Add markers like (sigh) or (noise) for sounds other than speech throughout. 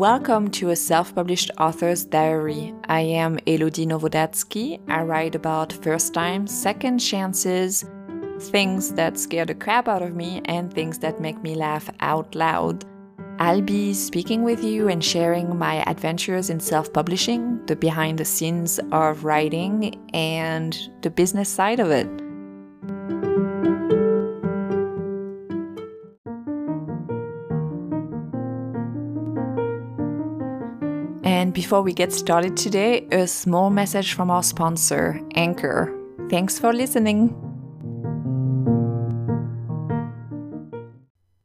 Welcome to a self published author's diary. I am Elodie Nowodazkij. I write about first time, second chances, things that scare the crap out of me, and things that make me laugh out loud. I'll be speaking with you and sharing my adventures in self publishing, the behind the scenes of writing, and the business side of it. Before we get started today, a small message from our sponsor, Anchor. Thanks for listening.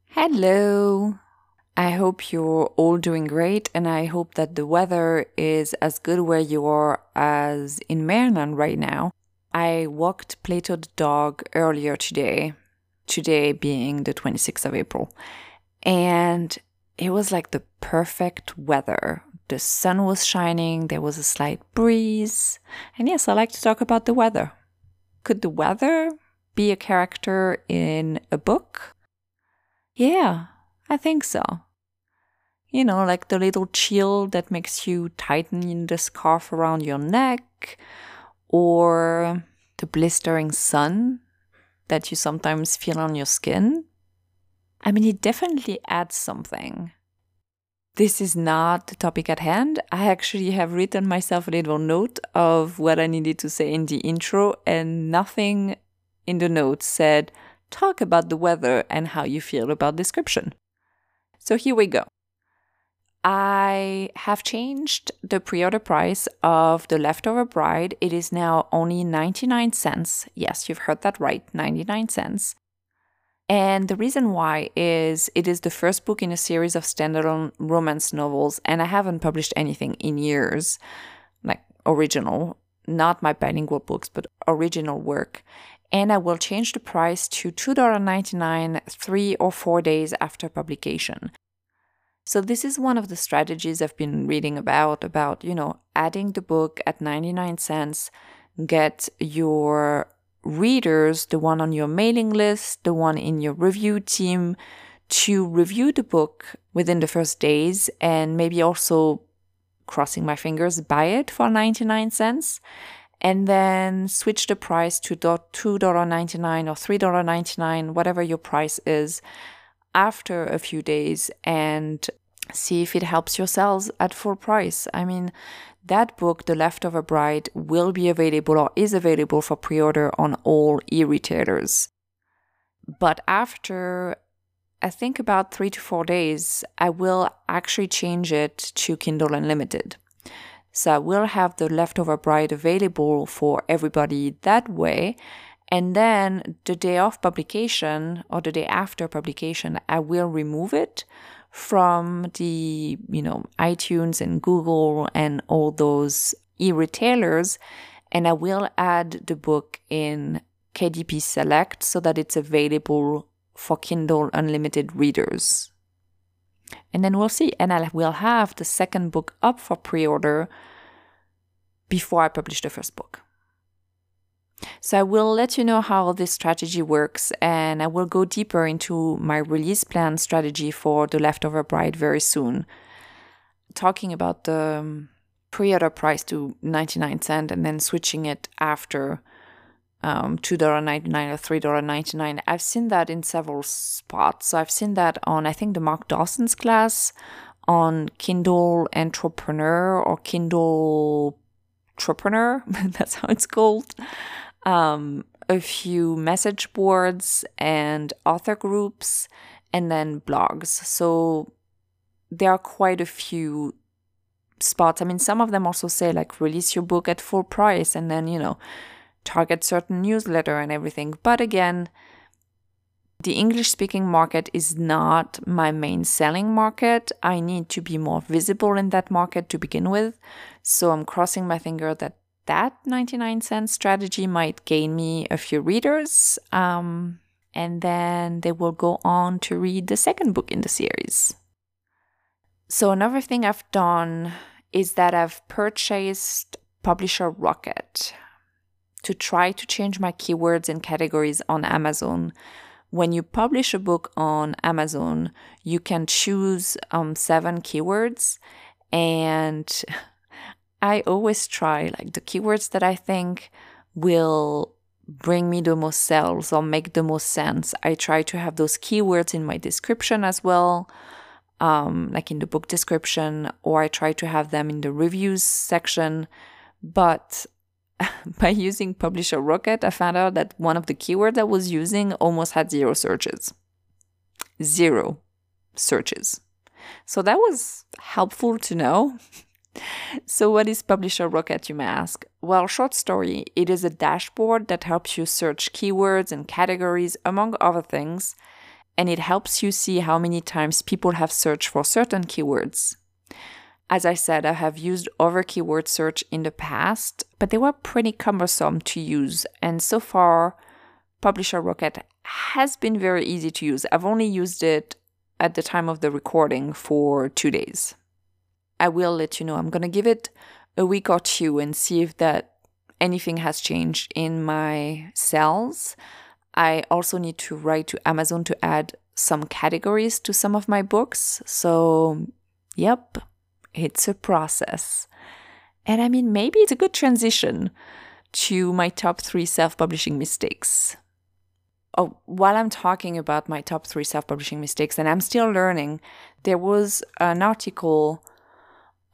Hello. I hope you're all doing great, and I hope that the weather is as good where you are as in Maryland right now. I walked Plato the dog earlier today, today being the 26th of April, and it was like the perfect weather. The sun was shining, there was a slight breeze, and yes, I like to talk about the weather. Could the weather be a character in a book? Yeah, I think so. You know, like the little chill that makes you tighten the scarf around your neck, or the blistering sun that you sometimes feel on your skin. I mean, it definitely adds something. This is not the topic at hand. I actually have written myself a little note of what I needed to say in the intro, and nothing in the note said, talk about the weather and how you feel about description. So here we go. I have changed the pre order price of The Leftover Bride. It is now only 99 cents. Yes, you've heard that right 99 cents. And the reason why is it is the first book in a series of standalone romance novels, and I haven't published anything in years, like original, not my bilingual books, but original work. And I will change the price to $2.99 three or four days after publication. So this is one of the strategies I've been reading about about, you know, adding the book at 99 cents, get your readers, the one on your mailing list, the one in your review team to review the book within the first days and maybe also crossing my fingers buy it for 99 cents and then switch the price to $2.99 or $3.99 whatever your price is after a few days and see if it helps your sales at full price. I mean, that book, The Leftover Bride, will be available or is available for pre order on all e retailers. But after, I think about three to four days, I will actually change it to Kindle Unlimited. So I will have The Leftover Bride available for everybody that way. And then the day of publication or the day after publication, I will remove it from the, you know, iTunes and Google and all those e-retailers. And I will add the book in KDP Select so that it's available for Kindle Unlimited readers. And then we'll see. And I will have the second book up for pre order before I publish the first book. So I will let you know how this strategy works and I will go deeper into my release plan strategy for The Leftover Bride very soon. Talking about the um, pre-order price to 99 cent and then switching it after um, $2.99 or $3.99. I've seen that in several spots. So I've seen that on, I think, the Mark Dawson's class, on Kindle Entrepreneur or Kindle Entrepreneur. (laughs) That's how it's called um, a few message boards and author groups, and then blogs. So there are quite a few spots. I mean, some of them also say like release your book at full price and then, you know, target certain newsletter and everything. But again, the English speaking market is not my main selling market. I need to be more visible in that market to begin with. So I'm crossing my finger that that 99 cent strategy might gain me a few readers. Um, and then they will go on to read the second book in the series. So, another thing I've done is that I've purchased Publisher Rocket to try to change my keywords and categories on Amazon when you publish a book on Amazon, you can choose um, seven keywords. And (laughs) I always try like the keywords that I think will bring me the most sales or make the most sense. I try to have those keywords in my description as well, um, like in the book description, or I try to have them in the reviews section. But (laughs) by using Publisher Rocket, I found out that one of the keywords I was using almost had zero searches. Zero searches. So that was helpful to know. (laughs) so, what is Publisher Rocket, you may ask? Well, short story, it is a dashboard that helps you search keywords and categories, among other things, and it helps you see how many times people have searched for certain keywords. As I said, I have used other keyword search in the past, but they were pretty cumbersome to use, and so far, Publisher Rocket has been very easy to use. I've only used it at the time of the recording for two days. I will let you know. I'm going to give it a week or two and see if that anything has changed in my sales. I also need to write to Amazon to add some categories to some of my books. So, yep, it's a process. And I mean, maybe it's a good transition to my top three self publishing mistakes. Oh, while I'm talking about my top three self publishing mistakes, and I'm still learning, there was an article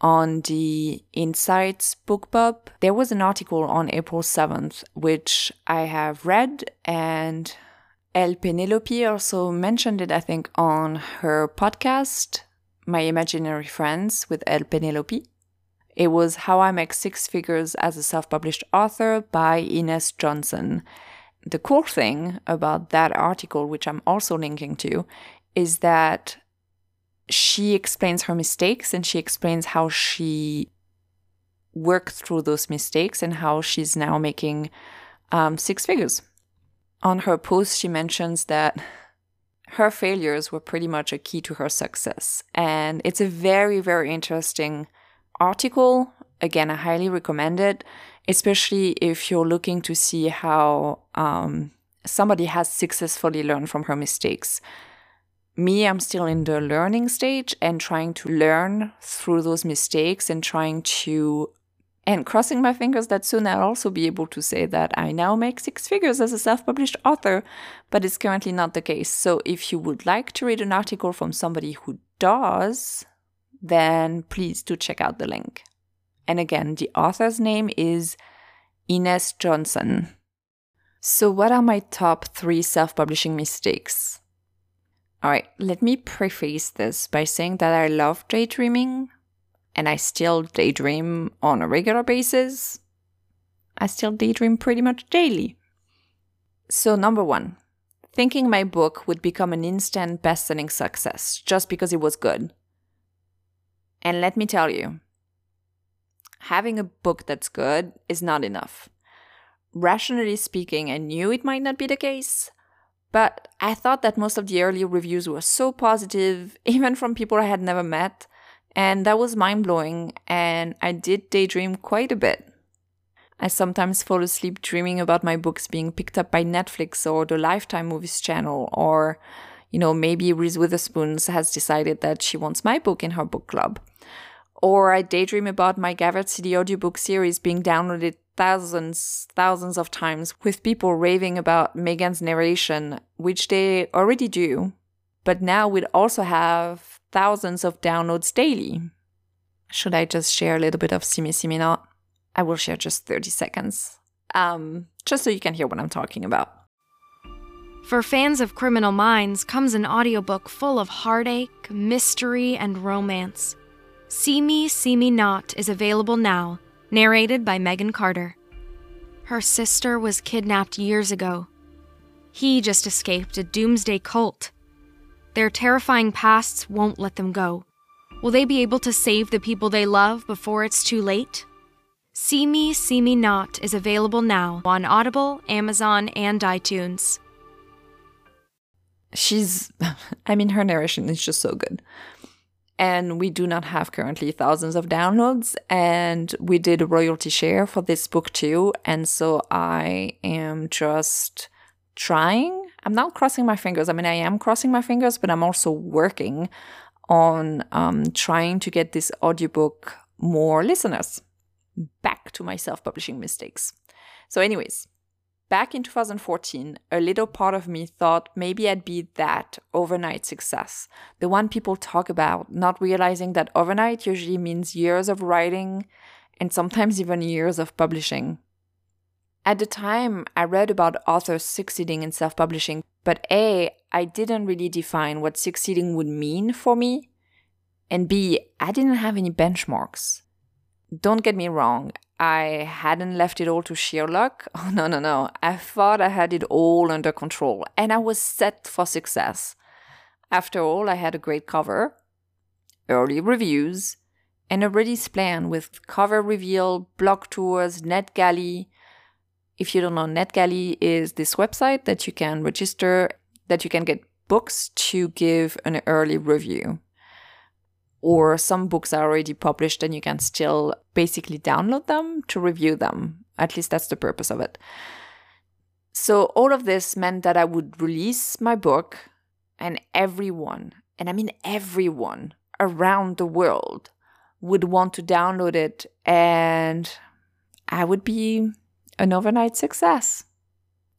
on the Insights BookBub. There was an article on April 7th, which I have read, and L. Penelope also mentioned it, I think, on her podcast, My Imaginary Friends with L. Penelope. It was How I Make Six Figures as a Self Published Author by Ines Johnson. The cool thing about that article, which I'm also linking to, is that she explains her mistakes and she explains how she worked through those mistakes and how she's now making um, six figures. On her post, she mentions that her failures were pretty much a key to her success. And it's a very, very interesting article. Again, I highly recommend it, especially if you're looking to see how um, somebody has successfully learned from her mistakes me, I'm still in the learning stage and trying to learn through those mistakes and trying to and crossing my fingers that soon I'll also be able to say that I now make six figures as a self published author, but it's currently not the case. So if you would like to read an article from somebody who does, then please do check out the link. And again, the author's name is Ines Johnson. So, what are my top three self publishing mistakes? All right, let me preface this by saying that I love daydreaming and I still daydream on a regular basis. I still daydream pretty much daily. So, number one, thinking my book would become an instant best selling success just because it was good. And let me tell you, having a book that's good is not enough. Rationally speaking, I knew it might not be the case, but I thought that most of the early reviews were so positive, (laughs) even from people I had never met, and that was mind blowing, and I did daydream quite a bit. I sometimes fall asleep dreaming about my books being picked up by Netflix or the Lifetime Movies channel, or, you know, maybe Reese Witherspoon has decided that she wants my book in her book club. Or I daydream about my Gathered City audiobook series being downloaded thousands, thousands of times with people raving about Megan's narration, which they already do, but now we'd also have thousands of downloads daily. Should I just share a little bit of See Me, See Me Not? I will share just 30 seconds, um, just so you can hear what I'm talking about. For fans of Criminal Minds comes an audiobook full of heartache, mystery, and romance. See Me, See Me Not is available now narrated by Megan Carter. Her sister was kidnapped years ago. He just escaped a doomsday cult. Their terrifying pasts won't let them go. Will they be able to save the people they love before it's too late? See Me, See Me Not is available now on Audible, Amazon, and iTunes. She's, (laughs) I mean, her narration is just so good and we do not have currently thousands of downloads and we did a royalty share for this book too and so i am just trying I'm not crossing my fingers. I mean, I am crossing my fingers, but I'm also working on um, trying to get this audiobook more listeners. Back to my self publishing mistakes. So, anyways, back in 2014, a little part of me thought maybe I'd be that overnight success, the one people talk about, not realizing that overnight usually means years of writing and sometimes even years of publishing. At the time, I read about authors succeeding in self publishing, but A, I didn't really define what succeeding would mean for me, and B, I didn't have any benchmarks. Don't get me wrong, I hadn't left it all to sheer luck. (laughs) Oh, no, no, no. I thought I had it all under control and I was set for success. After all, I had a great cover, early reviews, and a release plan with cover reveal, blog tours, NetGalley, if you don't know, NetGalley is this website that you can register, that you can get books to give an early review. Or some books are already published and you can still basically download them to review them. At least that's the purpose of it. So, all of this meant that I would release my book, and everyone, and I mean everyone around the world, would want to download it, and I would be an overnight success.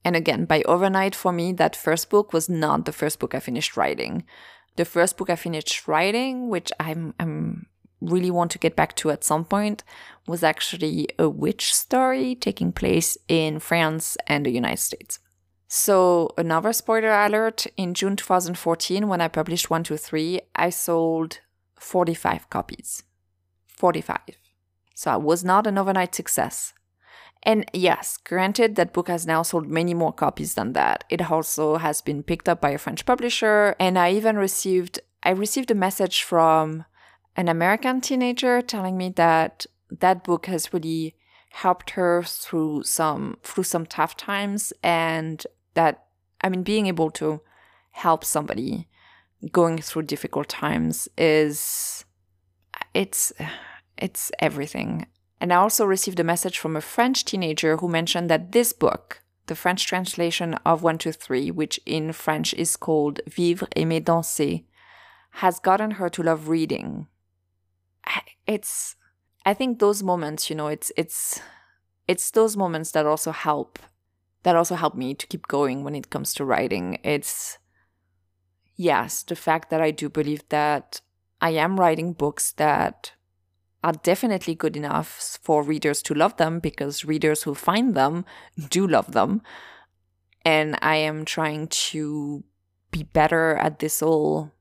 And again, by overnight for me, that first book was not the first book I finished writing. The first book I finished writing, which I'm, I'm really want to get back to at some point, was actually a witch story taking place in France and the United States. So, another spoiler alert in June 2014, when I published 123, I sold 45 copies. 45. So, I was not an overnight success. And yes, granted, that book has now sold many more copies than that. It also has been picked up by a French publisher, and I even received I received a message from an American teenager telling me that that book has really helped her through some through some tough times and that I mean being able to help somebody going through difficult times is it's it's everything. And I also received a message from a French teenager who mentioned that this book, the French translation of 123, which in French is called Vivre, Aimer, Danser, has gotten her to love reading. It's, I think those moments, you know, it's, it's, it's those moments that also help, that also help me to keep going when it comes to writing. It's, yes, the fact that I do believe that I am writing books that are definitely good enough for readers to love them because readers who find them do love them. And I am trying to be better at this whole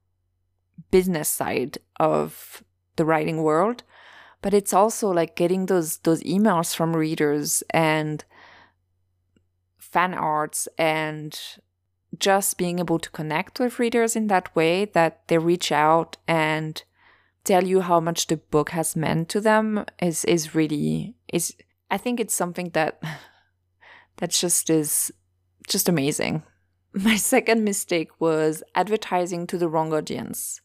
business side of the writing world. But it's also like getting those those emails from readers and fan arts and just being able to connect with readers in that way that they reach out and tell you how much the book has meant to them is is really is I think it's something that (laughs) that just is just amazing. (laughs) My second mistake was advertising to the wrong audience.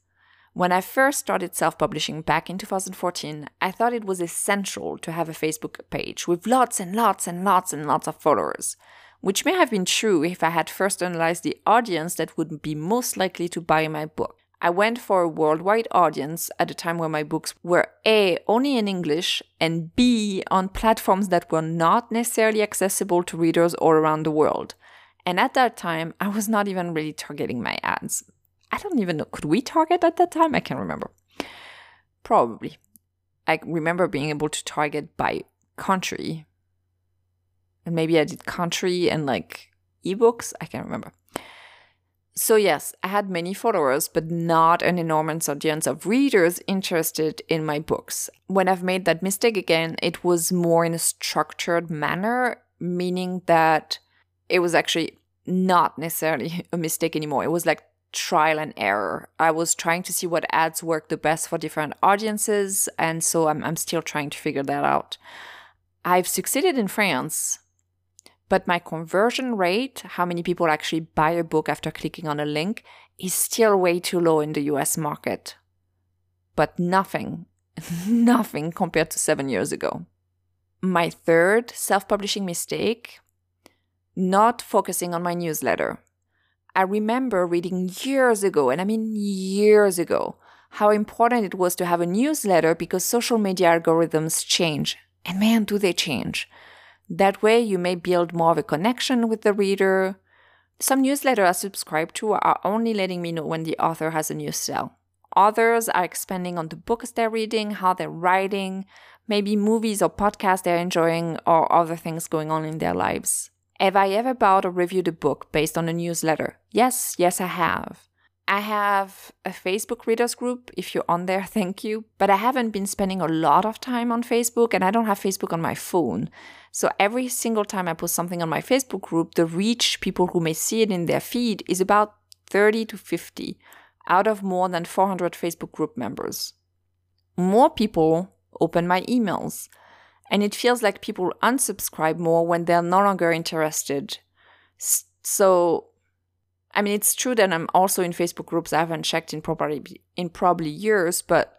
When I first started self publishing back in 2014, I thought it was essential to have a Facebook page with lots and lots and lots and lots of followers, which may have been true if I had first analyzed the audience that would be most likely to buy my book. I went for a worldwide audience at a time where my books were A, only in English, and B, on platforms that were not necessarily accessible to readers all around the world. And at that time, I was not even really targeting my ads. I don't even know, could we target at that time? I can't remember. Probably. I remember being able to target by country. And maybe I did country and like ebooks. I can't remember. So, yes, I had many followers, but not an enormous audience of readers interested in my books. When I've made that mistake again, it was more in a structured manner, meaning that it was actually not necessarily (laughs) a mistake anymore. It was like trial and error. I was trying to see what ads work the best for different audiences, and so I'm, I'm still trying to figure that out. I've succeeded in France but my conversion rate, how many people actually buy a book after clicking on a link, is still way too low in the US market. But nothing, (laughs) nothing compared to seven years ago. My third self publishing mistake not focusing on my newsletter. I remember reading years ago, and I mean years ago, how important it was to have a newsletter because social media algorithms change. And man, do they change. That way, you may build more of a connection with the reader. Some newsletters I subscribe to are only letting me know when the author has a new sale. Others are expanding on the books they're reading, how they're writing, maybe movies or podcasts they're enjoying, or other things going on in their lives. Have I ever bought or reviewed a book based on a newsletter? Yes, yes, I have. I have a Facebook readers group. If you're on there, (laughs) thank you. But I haven't been spending a lot of time on Facebook and I don't have Facebook on my phone. So every single time I post something on my Facebook group, the reach people who may see it in their feed is about 30 to 50 out of more than 400 Facebook group members. More people open my emails, and it feels like people unsubscribe more when they're no longer interested. So, I mean, it's true that I'm also in Facebook groups I haven't checked in probably in probably years, but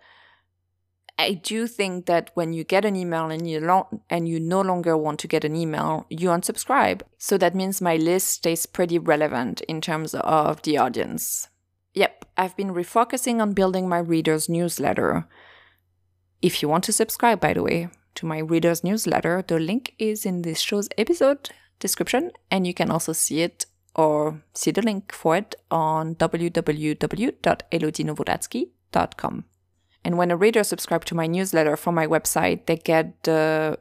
I do think that when you get an email and you lo- and you no longer want to get an email, you unsubscribe. So that means my list stays pretty relevant in terms of the audience. Yep, I've been refocusing on building my readers' newsletter. If you want to subscribe, by the way, to my readers' newsletter, the link is in this show's episode description, and you can also see it or see the link for it on www.elodienowodazkij.com. And when a reader subscribes to my newsletter from my website, they get the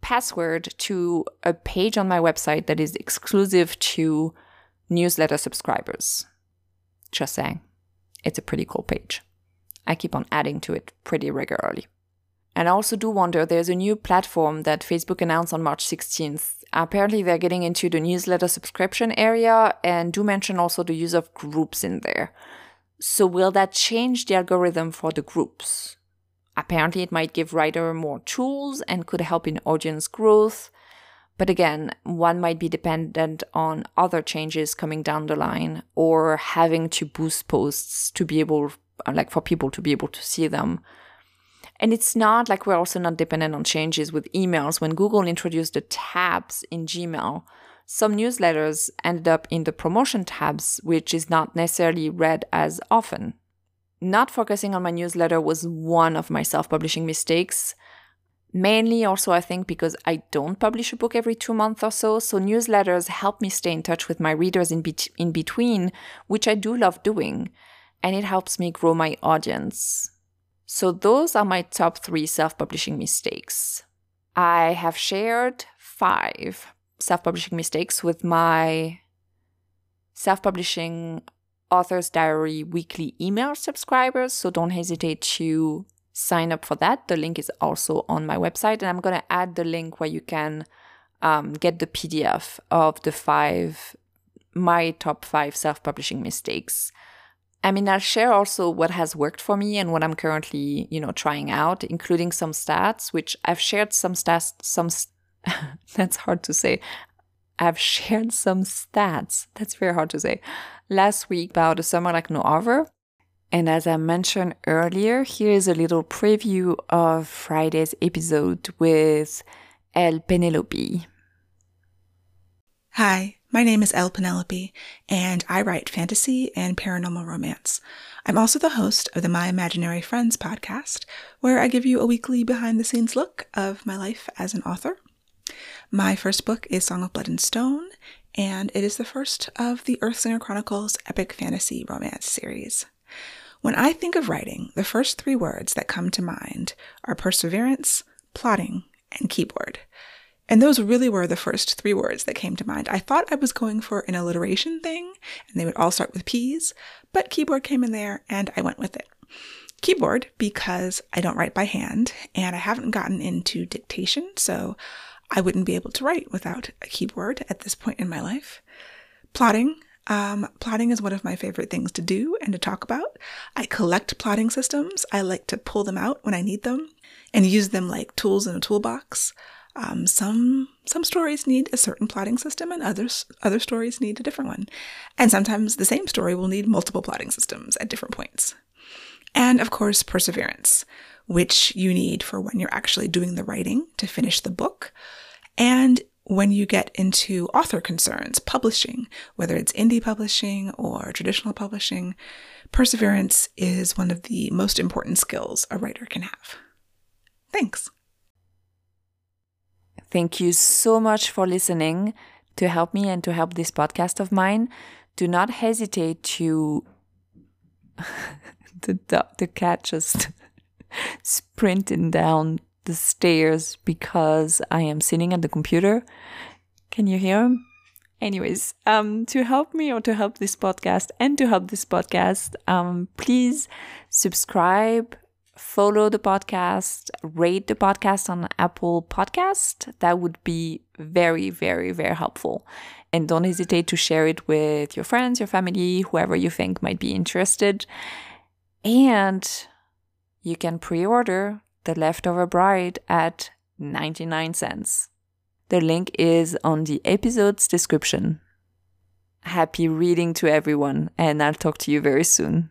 password to a page on my website that is exclusive to newsletter subscribers. Just saying. It's a pretty cool page. I keep on adding to it pretty regularly. And I also do wonder there's a new platform that Facebook announced on March 16th. Apparently, they're getting into the newsletter subscription area and do mention also the use of groups in there. So, will that change the algorithm for the groups? Apparently, it might give writer more tools and could help in audience growth. But again, one might be dependent on other changes coming down the line or having to boost posts to be able, like for people to be able to see them. And it's not like we're also not dependent on changes with emails. When Google introduced the tabs in Gmail, some newsletters ended up in the promotion tabs, which is not necessarily read as often. Not focusing on my newsletter was one of my self publishing mistakes. Mainly also, I think, because I don't publish a book every two months or so. So, newsletters help me stay in touch with my readers in, be- in between, which I do love doing. And it helps me grow my audience. So, those are my top three self publishing mistakes. I have shared five self publishing mistakes with my self publishing author's diary weekly email subscribers. So, don't hesitate to sign up for that. The link is also on my website, and I'm going to add the link where you can um, get the PDF of the five, my top five self publishing mistakes. I mean, I'll share also what has worked for me and what I'm currently, you know, trying out, including some stats, which I've shared some stats, some, st- (laughs) that's hard to say. I've shared some stats, that's very hard to say, last week about a summer like no other. And as I mentioned earlier, here is a little preview of Friday's episode with L. Penelope. Hi, my name is L. Penelope, and I write fantasy and paranormal romance. I'm also the host of the My Imaginary Friends podcast, where I give you a weekly behind the scenes look of my life as an author. My first book is Song of Blood and Stone, and it is the first of the Earthsinger Chronicles epic fantasy romance series. When I think of writing, the first three words that come to mind are perseverance, plotting, and keyboard. And those really were the first three words that came to mind. I thought I was going for an alliteration thing, and they would all start with P's, but keyboard came in there, and I went with it. Keyboard, because I don't write by hand, and I haven't gotten into dictation, so I wouldn't be able to write without a keyboard at this point in my life. Plotting, um, plotting is one of my favorite things to do and to talk about. I collect plotting systems. I like to pull them out when I need them and use them like tools in a toolbox. Um, some some stories need a certain plotting system, and others other stories need a different one. And sometimes the same story will need multiple plotting systems at different points. And of course, perseverance, which you need for when you're actually doing the writing to finish the book, and when you get into author concerns, publishing, whether it's indie publishing or traditional publishing, perseverance is one of the most important skills a writer can have. Thanks. Thank you so much for listening to help me and to help this podcast of mine. Do not hesitate to. (laughs) the, the cat just (laughs) sprinting down the stairs because I am sitting at the computer. Can you hear him? Anyways, um, to help me or to help this podcast and to help this podcast, um, please subscribe, follow the podcast, rate the podcast on Apple Podcast. That would be very, very, very helpful. And don't hesitate to share it with your friends, your family, whoever you think might be interested. And you can pre-order the Leftover Bride at 99 cents. The link is on the episode's description. Happy reading to everyone, and I'll talk to you very soon.